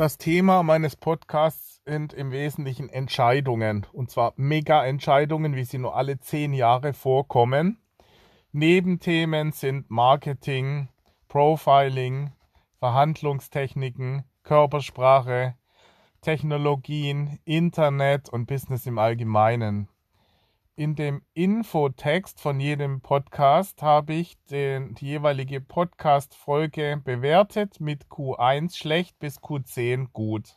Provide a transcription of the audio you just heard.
Das Thema meines Podcasts sind im Wesentlichen Entscheidungen. Und zwar Mega-Entscheidungen, wie sie nur alle zehn Jahre vorkommen. Nebenthemen sind Marketing, Profiling, Verhandlungstechniken, Körpersprache, Technologien, Internet und Business im Allgemeinen. In dem Infotext von jedem Podcast habe ich den, die jeweilige Podcast-Folge bewertet mit Q1 schlecht bis Q10 gut.